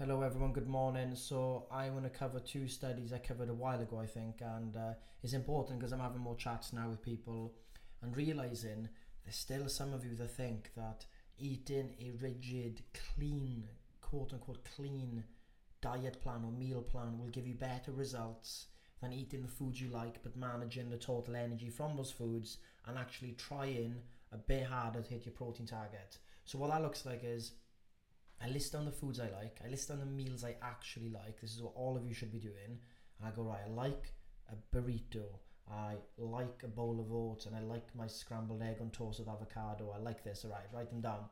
Hello, everyone. Good morning. So, I want to cover two studies I covered a while ago, I think, and uh, it's important because I'm having more chats now with people and realizing there's still some of you that think that eating a rigid, clean, quote unquote, clean diet plan or meal plan will give you better results than eating the foods you like but managing the total energy from those foods and actually trying a bit harder to hit your protein target. So, what that looks like is I list down the foods I like, I list down the meals I actually like. This is what all of you should be doing. And I go, right, I like a burrito, I like a bowl of oats, and I like my scrambled egg on toast with avocado. I like this, all right, write them down.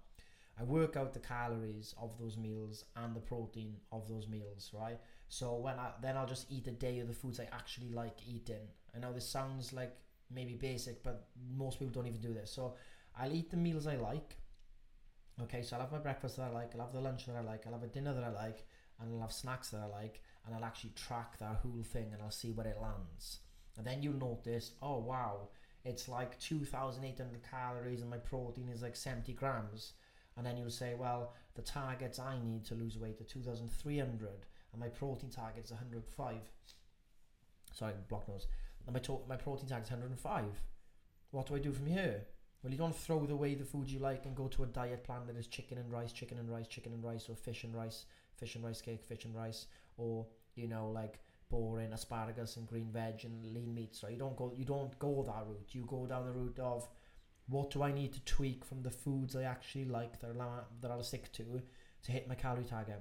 I work out the calories of those meals and the protein of those meals, right? So when I then I'll just eat a day of the foods I actually like eating. I know this sounds like maybe basic, but most people don't even do this. So I'll eat the meals I like Okay, so I'll have my breakfast that I like, I'll have the lunch that I like, I'll have a dinner that I like, and I'll have snacks that I like, and I'll actually track that whole thing and I'll see where it lands. And then you'll notice, oh wow, it's like 2,800 calories and my protein is like 70 grams. And then you'll say, well, the targets I need to lose weight are 2,300 and my protein target is 105. Sorry, block nose. And my, to- my protein target is 105. What do I do from here? Well, you don't throw away the food you like and go to a diet plan that is chicken and rice, chicken and rice, chicken and rice, or fish and rice, fish and rice cake, fish and rice, or you know like boring asparagus and green veg and lean meats. Right? You don't go. You don't go that route. You go down the route of what do I need to tweak from the foods I actually like that I'll, that I'll stick to to hit my calorie target.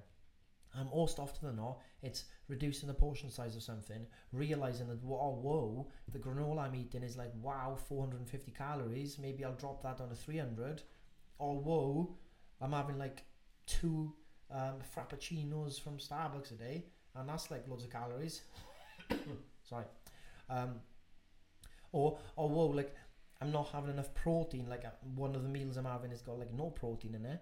And most often than not, it's reducing the portion size of something, realizing that, oh, whoa, the granola I'm eating is like, wow, 450 calories. Maybe I'll drop that down to 300. Or, whoa, I'm having like two um, frappuccinos from Starbucks a day, and that's like loads of calories. Sorry. Um, or, or, whoa, like, I'm not having enough protein. Like, uh, one of the meals I'm having has got like no protein in it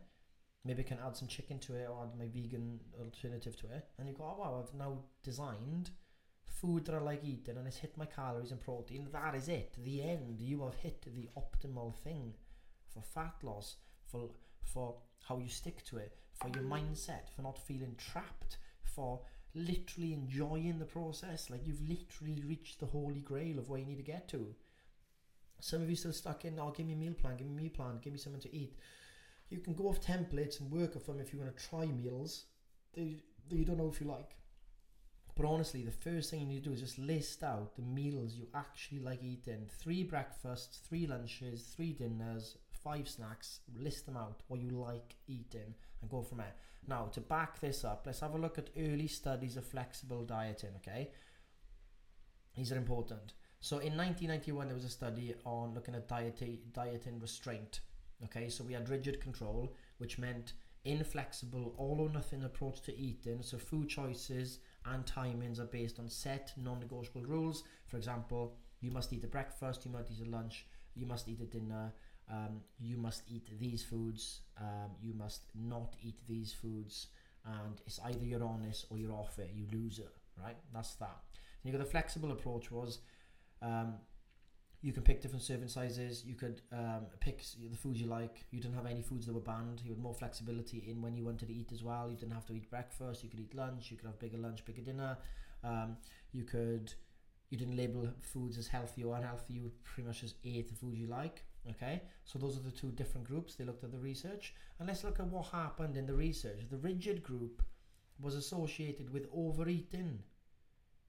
maybe can add some chicken to it or add my vegan alternative to it. And you go, oh wow, I've now designed food that I like eating and it's hit my calories and protein. That is it. The end. You have hit the optimal thing for fat loss, for for how you stick to it, for your mindset, for not feeling trapped, for literally enjoying the process. Like you've literally reached the holy grail of where you need to get to. Some of you still stuck in, oh, give me a meal plan, give me a meal plan, give me something to eat you can go off templates and work off them if you want to try meals that you don't know if you like. But honestly, the first thing you need to do is just list out the meals you actually like eating. Three breakfasts, three lunches, three dinners, five snacks. List them out, what you like eating, and go from there. Now, to back this up, let's have a look at early studies of flexible dieting, okay? These are important. So in 1991, there was a study on looking at diet, dieting restraint. Okay, so we had rigid control, which meant inflexible, all or nothing approach to eating. So food choices and timings are based on set non negotiable rules. For example, you must eat a breakfast, you must eat a lunch, you must eat a dinner, um, you must eat these foods, um, you must not eat these foods, and it's either you're on or you're off it, you lose it, right? That's that. And you got the flexible approach was um, you can pick different serving sizes. You could um, pick the foods you like. You didn't have any foods that were banned. You had more flexibility in when you wanted to eat as well. You didn't have to eat breakfast. You could eat lunch. You could have bigger lunch, bigger dinner. Um, you could. You didn't label foods as healthy or unhealthy. You pretty much just ate the foods you like. Okay, so those are the two different groups. They looked at the research, and let's look at what happened in the research. The rigid group was associated with overeating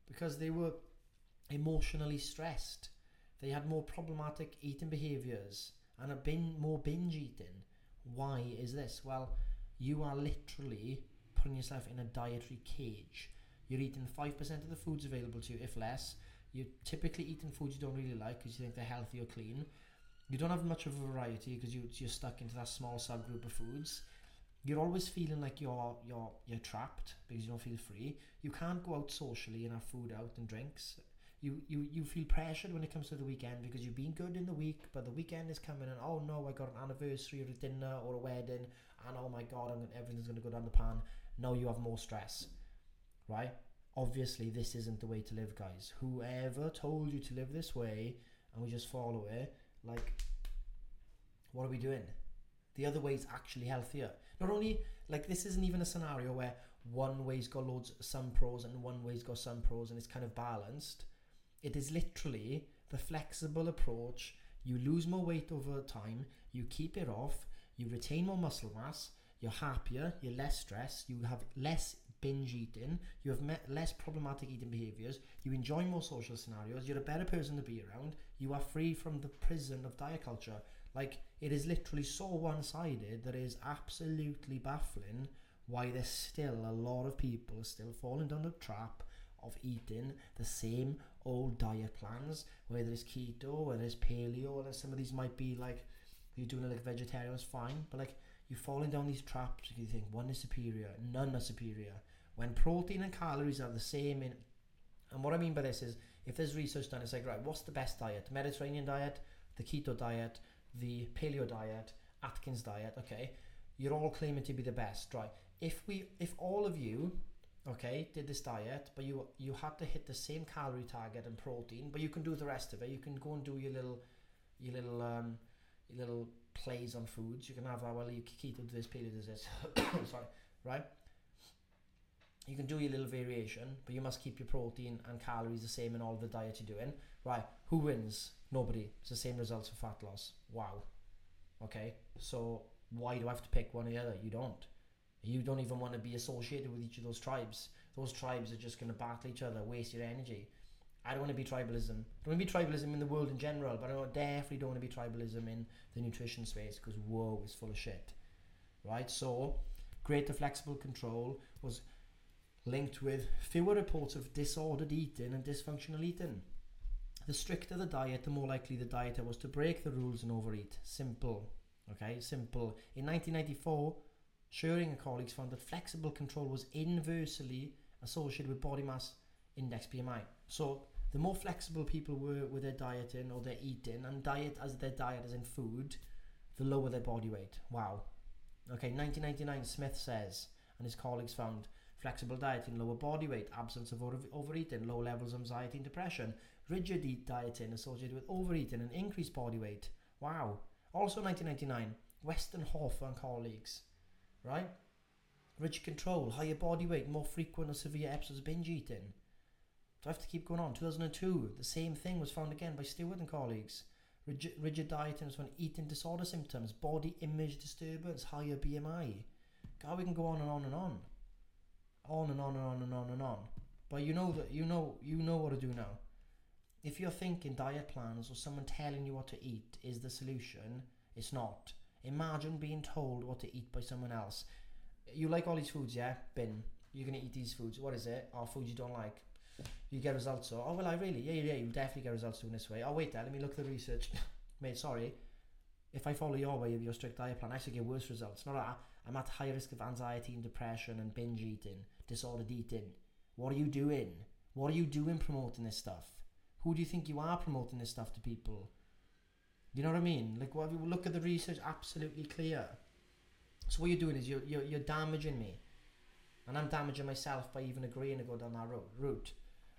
because they were emotionally stressed they had more problematic eating behaviours and a bin, more binge eating. Why is this? Well, you are literally putting yourself in a dietary cage. You're eating 5% of the foods available to you, if less. You're typically eating foods you don't really like because you think they're healthy or clean. You don't have much of a variety because you, you're stuck into that small subgroup of foods. You're always feeling like you're you're you're trapped because you don't feel free. You can't go out socially and have food out and drinks you, you you feel pressured when it comes to the weekend because you've been good in the week, but the weekend is coming and oh no, I got an anniversary or a dinner or a wedding, and oh my god, I'm, everything's going to go down the pan. Now you have more stress, right? Obviously, this isn't the way to live, guys. Whoever told you to live this way and we just follow it, like, what are we doing? The other way is actually healthier. Not only, like, this isn't even a scenario where one way's got loads some pros and one way's got some pros and it's kind of balanced. It is literally the flexible approach. You lose more weight over time, you keep it off, you retain more muscle mass, you're happier, you're less stressed, you have less binge eating, you have met less problematic eating behaviors, you enjoy more social scenarios, you're a better person to be around, you are free from the prison of diet culture. Like, it is literally so one sided that it is absolutely baffling why there's still a lot of people still falling down the trap of eating the same old diet plans, whether it's keto, whether it's paleo, and some of these might be like you're doing it like vegetarian, it's fine, but like you're falling down these traps. You think one is superior, none are superior. When protein and calories are the same in, and what I mean by this is if there's research done, it's like right, what's the best diet? Mediterranean diet, the keto diet, the paleo diet, Atkins diet. Okay, you're all claiming to be the best, right? If we, if all of you okay, did this diet, but you you had to hit the same calorie target and protein, but you can do the rest of it. You can go and do your little your little um your little plays on foods. You can have uh, well you keto this, paleo does this. Sorry, right? You can do your little variation, but you must keep your protein and calories the same in all the diet you're doing. Right? Who wins? Nobody. It's the same results for fat loss. Wow. Okay. So why do I have to pick one or the other? You don't. You don't even want to be associated with each of those tribes. Those tribes are just going to battle each other, waste your energy. I don't want to be tribalism. I don't want to be tribalism in the world in general, but I definitely don't want to be tribalism in the nutrition space because whoa, is full of shit. Right? So, greater flexible control was linked with fewer reports of disordered eating and dysfunctional eating. The stricter the diet, the more likely the dieter was to break the rules and overeat. Simple. Okay, simple. In 1994, Schuring and colleagues found that flexible control was inversely associated with body mass index BMI. So the more flexible people were with their dieting or their eating, and diet as their diet as in food, the lower their body weight. Wow. Okay, 1999, Smith says, and his colleagues found flexible dieting, lower body weight, absence of over- overeating, low levels of anxiety and depression, rigid dieting associated with overeating and increased body weight. Wow. Also 1999, Westenhoefer and colleagues right? Rigid control, higher body weight, more frequent or severe episodes of binge eating. Do I have to keep going on? 2002, the same thing was found again by Stewart and colleagues. Rigid, rigid dieting eating disorder symptoms, body image disturbance, higher BMI. God, we can go on and on and on. On and on and on and on and on. But you know that you know you know what to do now. If you're thinking diet plans or someone telling you what to eat is the solution, it's not. Imagine being told what to eat by someone else. You like all these foods, yeah? Bin. You're gonna eat these foods. What is it? Or foods you don't like. You get results. So, oh well, I really, yeah, yeah, yeah. You definitely get results doing this way. Oh wait, there. Let me look at the research. Mate, sorry. If I follow your way of your strict diet plan, I actually get worse results. Not that I'm at high risk of anxiety and depression and binge eating, disordered eating. What are you doing? What are you doing promoting this stuff? Who do you think you are promoting this stuff to people? You know what I mean? Like, look at the research, absolutely clear. So what you're doing is you're, you're, you're damaging me. And I'm damaging myself by even agreeing to go down that route.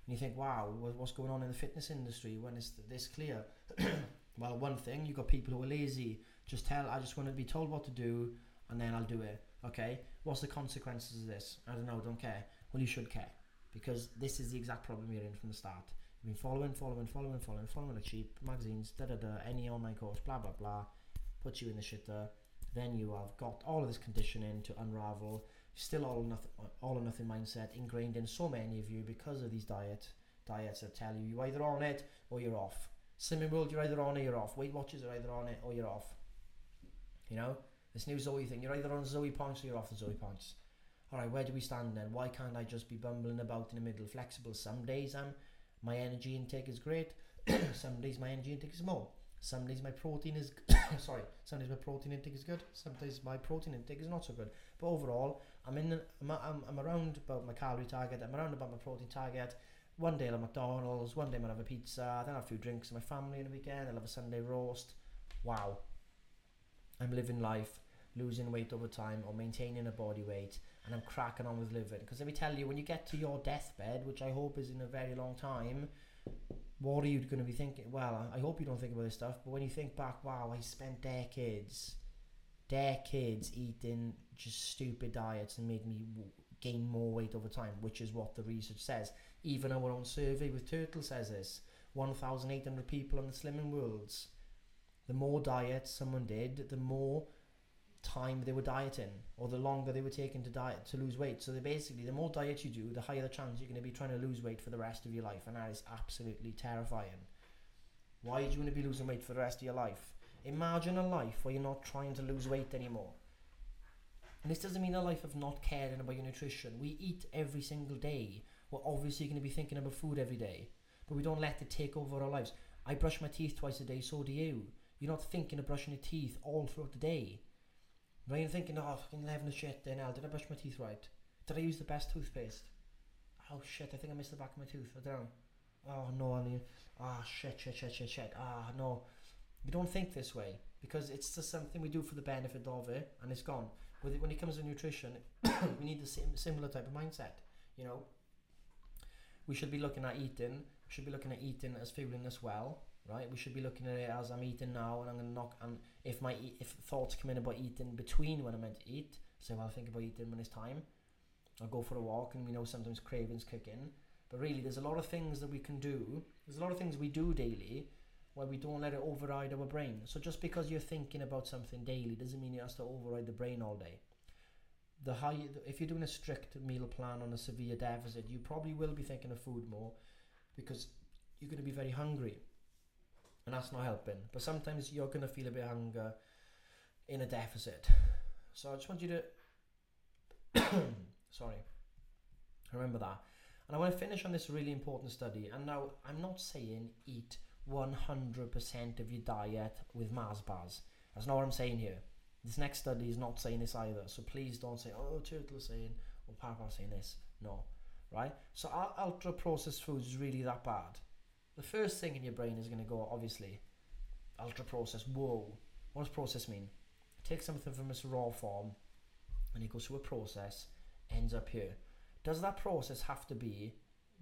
And you think, wow, what's going on in the fitness industry when it's this clear? well, one thing, you've got people who are lazy. Just tell, I just want to be told what to do, and then I'll do it. Okay? What's the consequences of this? I don't know, don't care. Well, you should care. Because this is the exact problem you're in from the start. I've been following, following, following, following, following like sheep, magazines, da da da, any online course, blah blah blah, puts you in the shitter. Then you have got all of this conditioning to unravel. Still all or nothing, all or nothing mindset ingrained in so many of you because of these diet diets that tell you you're either on it or you're off. Slimming World, you're either on it or you're off. Weight Watchers are either on it or you're off. You know, this new Zoe thing, you're either on Zoe points or you're off the Zoe points. All right, where do we stand then? Why can't I just be bumbling about in the middle, flexible? Some days I'm my energy intake is great. some days my energy intake is more. Some days my protein is sorry. Some days my protein intake is good. some days my protein intake is not so good. But overall, I'm in. I'm, I'm, I'm around about my calorie target. I'm around about my protein target. One day I'll have McDonald's. One day I'll have a pizza. Then I'll have a few drinks with my family in the weekend. I'll have a Sunday roast. Wow. I'm living life, losing weight over time or maintaining a body weight. And I'm cracking on with living. Because let me tell you, when you get to your deathbed, which I hope is in a very long time, what are you going to be thinking? Well, I hope you don't think about this stuff, but when you think back, wow, I spent decades, decades eating just stupid diets and made me gain more weight over time, which is what the research says. Even our own survey with Turtle says this 1,800 people on the Slimming Worlds. The more diet someone did, the more time they were dieting or the longer they were taking to diet to lose weight. So they basically the more diet you do, the higher the chance you're going to be trying to lose weight for the rest of your life, and that is absolutely terrifying. Why do you want to be losing weight for the rest of your life? Imagine a life where you're not trying to lose weight anymore. And this doesn't mean a life of not caring about your nutrition. We eat every single day. We're obviously going to be thinking about food every day, but we don't let it take over our lives. I brush my teeth twice a day, so do you. You're not thinking of brushing your teeth all throughout the day. You're thinking, oh, fucking having the shit then, Al. Did I brush my teeth right? Did I use the best toothpaste? Oh shit, I think I missed the back of my tooth. I don't know. Oh no, I mean, ah shit, shit, shit, shit, shit. Ah no. We don't think this way because it's just something we do for the benefit of it and it's gone. With it, when it comes to nutrition, we need the same similar type of mindset. You know, we should be looking at eating. We should be looking at eating as fueling us well right? We should be looking at it as I'm eating now, and I'm gonna knock. And if my if thoughts come in about eating between when I'm meant to eat, so I'll think about eating when it's time. I'll go for a walk, and we know sometimes cravings kick in. But really, there's a lot of things that we can do. There's a lot of things we do daily where we don't let it override our brain. So just because you're thinking about something daily doesn't mean it has to override the brain all day. The high, if you're doing a strict meal plan on a severe deficit, you probably will be thinking of food more because you're going to be very hungry and that's not helping. But sometimes you're going to feel a bit of hunger in a deficit. So I just want you to, sorry, remember that. And I want to finish on this really important study. And now I'm not saying eat 100% of your diet with Mars bars. That's not what I'm saying here. This next study is not saying this either. So please don't say, oh, Turtle's saying, or Papa's saying this. No. Right? So our ultra processed foods is really that bad the first thing in your brain is going to go, obviously, ultra process Whoa, what does process mean? Take something from its raw form and it goes through a process, ends up here. Does that process have to be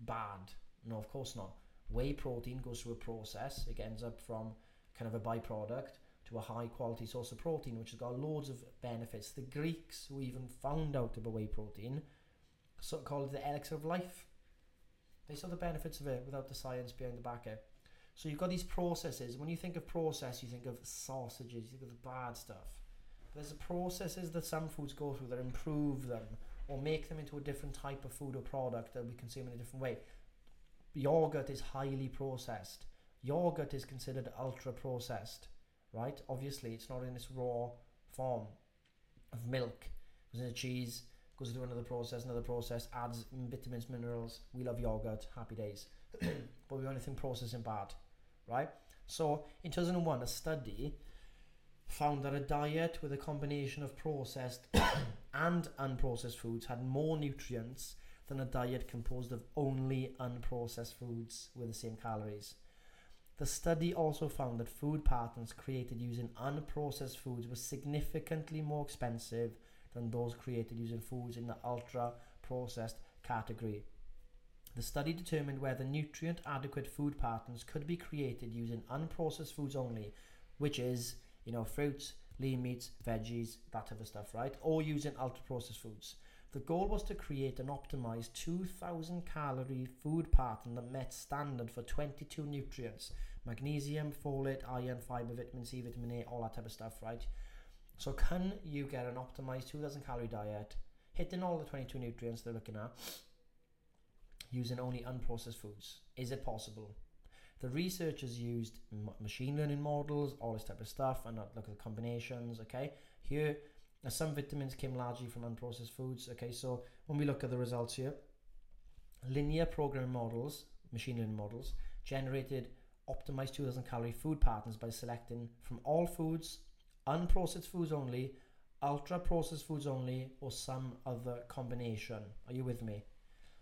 bad? No, of course not. Whey protein goes through a process, it ends up from kind of a byproduct to a high quality source of protein, which has got loads of benefits. The Greeks, who even found out about whey protein, so called the elixir of life they saw the benefits of it without the science behind the back end. So you've got these processes. When you think of process, you think of sausages, you think of the bad stuff. But there's the processes that some foods go through that improve them or make them into a different type of food or product that we consume in a different way. Yogurt is highly processed. Yogurt is considered ultra processed, right? Obviously, it's not in its raw form of milk. It was in a cheese, goes through another process, another process, adds vitamins, minerals. We love yogurt, happy days. but we only think processing bad, right? So in 2001, a study found that a diet with a combination of processed and unprocessed foods had more nutrients than a diet composed of only unprocessed foods with the same calories. The study also found that food patterns created using unprocessed foods were significantly more expensive than those created using foods in the ultra processed category. The study determined whether nutrient adequate food patterns could be created using unprocessed foods only, which is, you know, fruits, lean meats, veggies, that type of stuff, right? Or using ultra processed foods. The goal was to create an optimized 2000 calorie food pattern that met standard for 22 nutrients magnesium, folate, iron, fiber, vitamin C, vitamin A, all that type of stuff, right? So can you get an optimized 2000 calorie diet, hitting all the 22 nutrients they're looking at, using only unprocessed foods? Is it possible? The researchers used machine learning models, all this type of stuff, and look at the combinations. Okay, here some vitamins came largely from unprocessed foods. Okay, so when we look at the results here, linear programming models, machine learning models, generated optimized 2000 calorie food patterns by selecting from all foods unprocessed foods only, ultra processed foods only, or some other combination. Are you with me?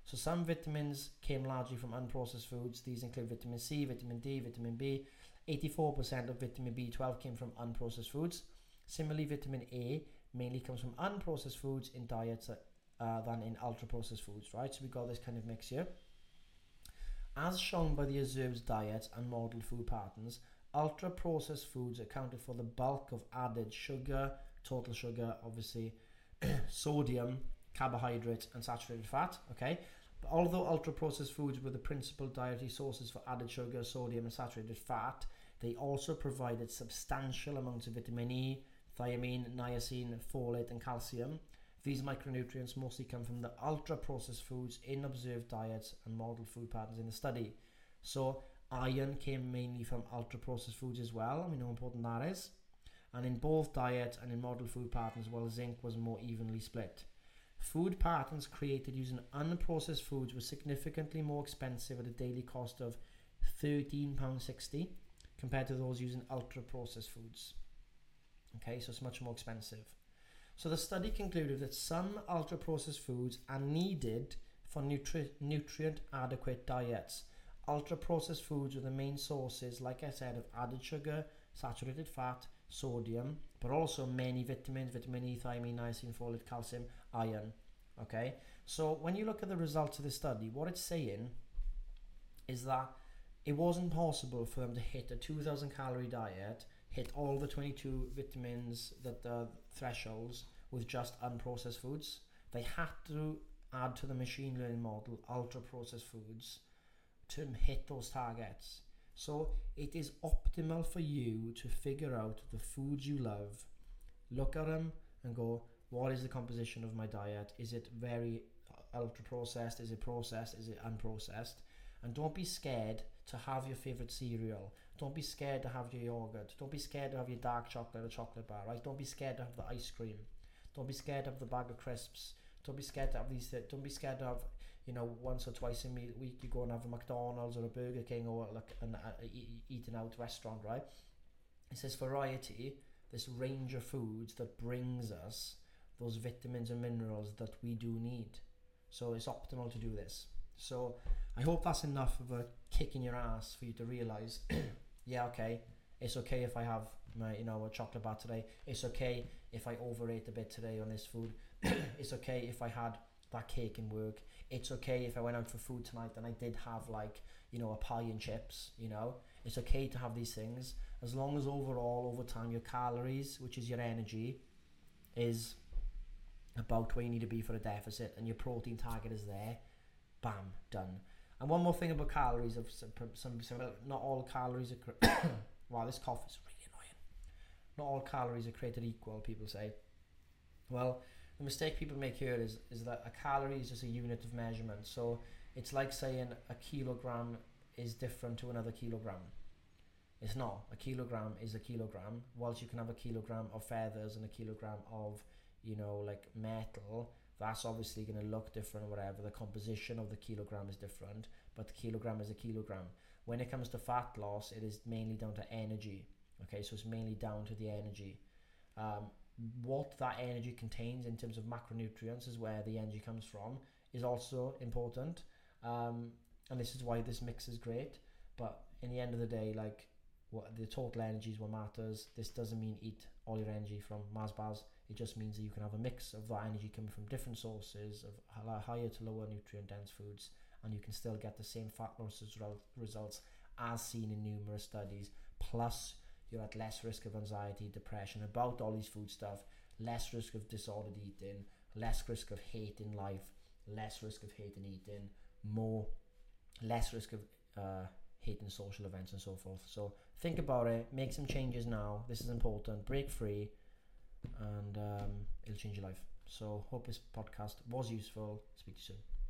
So some vitamins came largely from unprocessed foods. These include vitamin C, vitamin D, vitamin B. 84% of vitamin B12 came from unprocessed foods. Similarly, vitamin A mainly comes from unprocessed foods in diets uh, than in ultra processed foods, right? So we got this kind of mix here. As shown by the observed diets and model food patterns, ultra processed foods accounted for the bulk of added sugar, total sugar, obviously, sodium, carbohydrates, and saturated fat. Okay, but although ultra processed foods were the principal dietary sources for added sugar, sodium, and saturated fat, they also provided substantial amounts of vitamin E, thiamine, niacin, folate, and calcium. These micronutrients mostly come from the ultra processed foods in observed diets and model food patterns in the study. So, iron came mainly from ultra processed foods as well, and we know how important that is. And in both diets and in model food patterns, well, zinc was more evenly split. Food patterns created using unprocessed foods were significantly more expensive at a daily cost of £13.60 compared to those using ultra processed foods. Okay, so it's much more expensive. So the study concluded that some ultra processed foods are needed for nutri- nutrient adequate diets. Ultra processed foods are the main sources, like I said, of added sugar, saturated fat, sodium, but also many vitamins, vitamin E, thiamine, niacin, folate, calcium, iron. Okay, so when you look at the results of the study, what it's saying is that it wasn't possible for them to hit a 2000 calorie diet, hit all the 22 vitamins that the thresholds with just unprocessed foods. They had to add to the machine learning model ultra processed foods to hit those targets. So it is optimal for you to figure out the foods you love, look at them and go, what is the composition of my diet? Is it very uh, ultra processed? Is it processed? Is it unprocessed? And don't be scared to have your favorite cereal. Don't be scared to have your yogurt. Don't be scared to have your dark chocolate or chocolate bar, right? Don't be scared to have the ice cream. Don't be scared have the bag of crisps. Don't be scared to have these. Uh, don't be scared have you know, once or twice a week you go and have a McDonald's or a Burger King or like an uh, eating out restaurant, right? It says variety, this range of foods that brings us those vitamins and minerals that we do need. So it's optimal to do this. So I hope that's enough of a kick in your ass for you to realize, yeah, okay, it's okay if I have my, you know, a chocolate bar today. It's okay if I overate a bit today on this food. it's okay if I had that cake in work. It's okay if I went out for food tonight and I did have like you know a pie and chips you know? It's okay to have these things. As long as overall over time your calories which is your energy is about where you need to be for a deficit and your protein target is there bam done. And one more thing about calories of some, some, some not all calories are wow this cough is really annoying. Not all calories are created equal people say. Well the mistake people make here is is that a calorie is just a unit of measurement. So it's like saying a kilogram is different to another kilogram. It's not. A kilogram is a kilogram. Whilst you can have a kilogram of feathers and a kilogram of, you know, like metal, that's obviously going to look different, whatever. The composition of the kilogram is different, but the kilogram is a kilogram. When it comes to fat loss, it is mainly down to energy. Okay, so it's mainly down to the energy. Um, what that energy contains in terms of macronutrients is where the energy comes from is also important. Um, and this is why this mix is great. But in the end of the day like what the total energy is what matters. This doesn't mean eat all your energy from Mars bars. It just means that you can have a mix of that energy coming from different sources of higher to lower nutrient dense foods and you can still get the same fat loss results as seen in numerous studies plus you're at less risk of anxiety, depression, about all these food stuff, less risk of disordered eating, less risk of hate in life, less risk of hate in eating, more, less risk of uh, hating social events and so forth. So think about it, make some changes now. This is important. Break free, and um, it'll change your life. So hope this podcast was useful. Speak to you soon.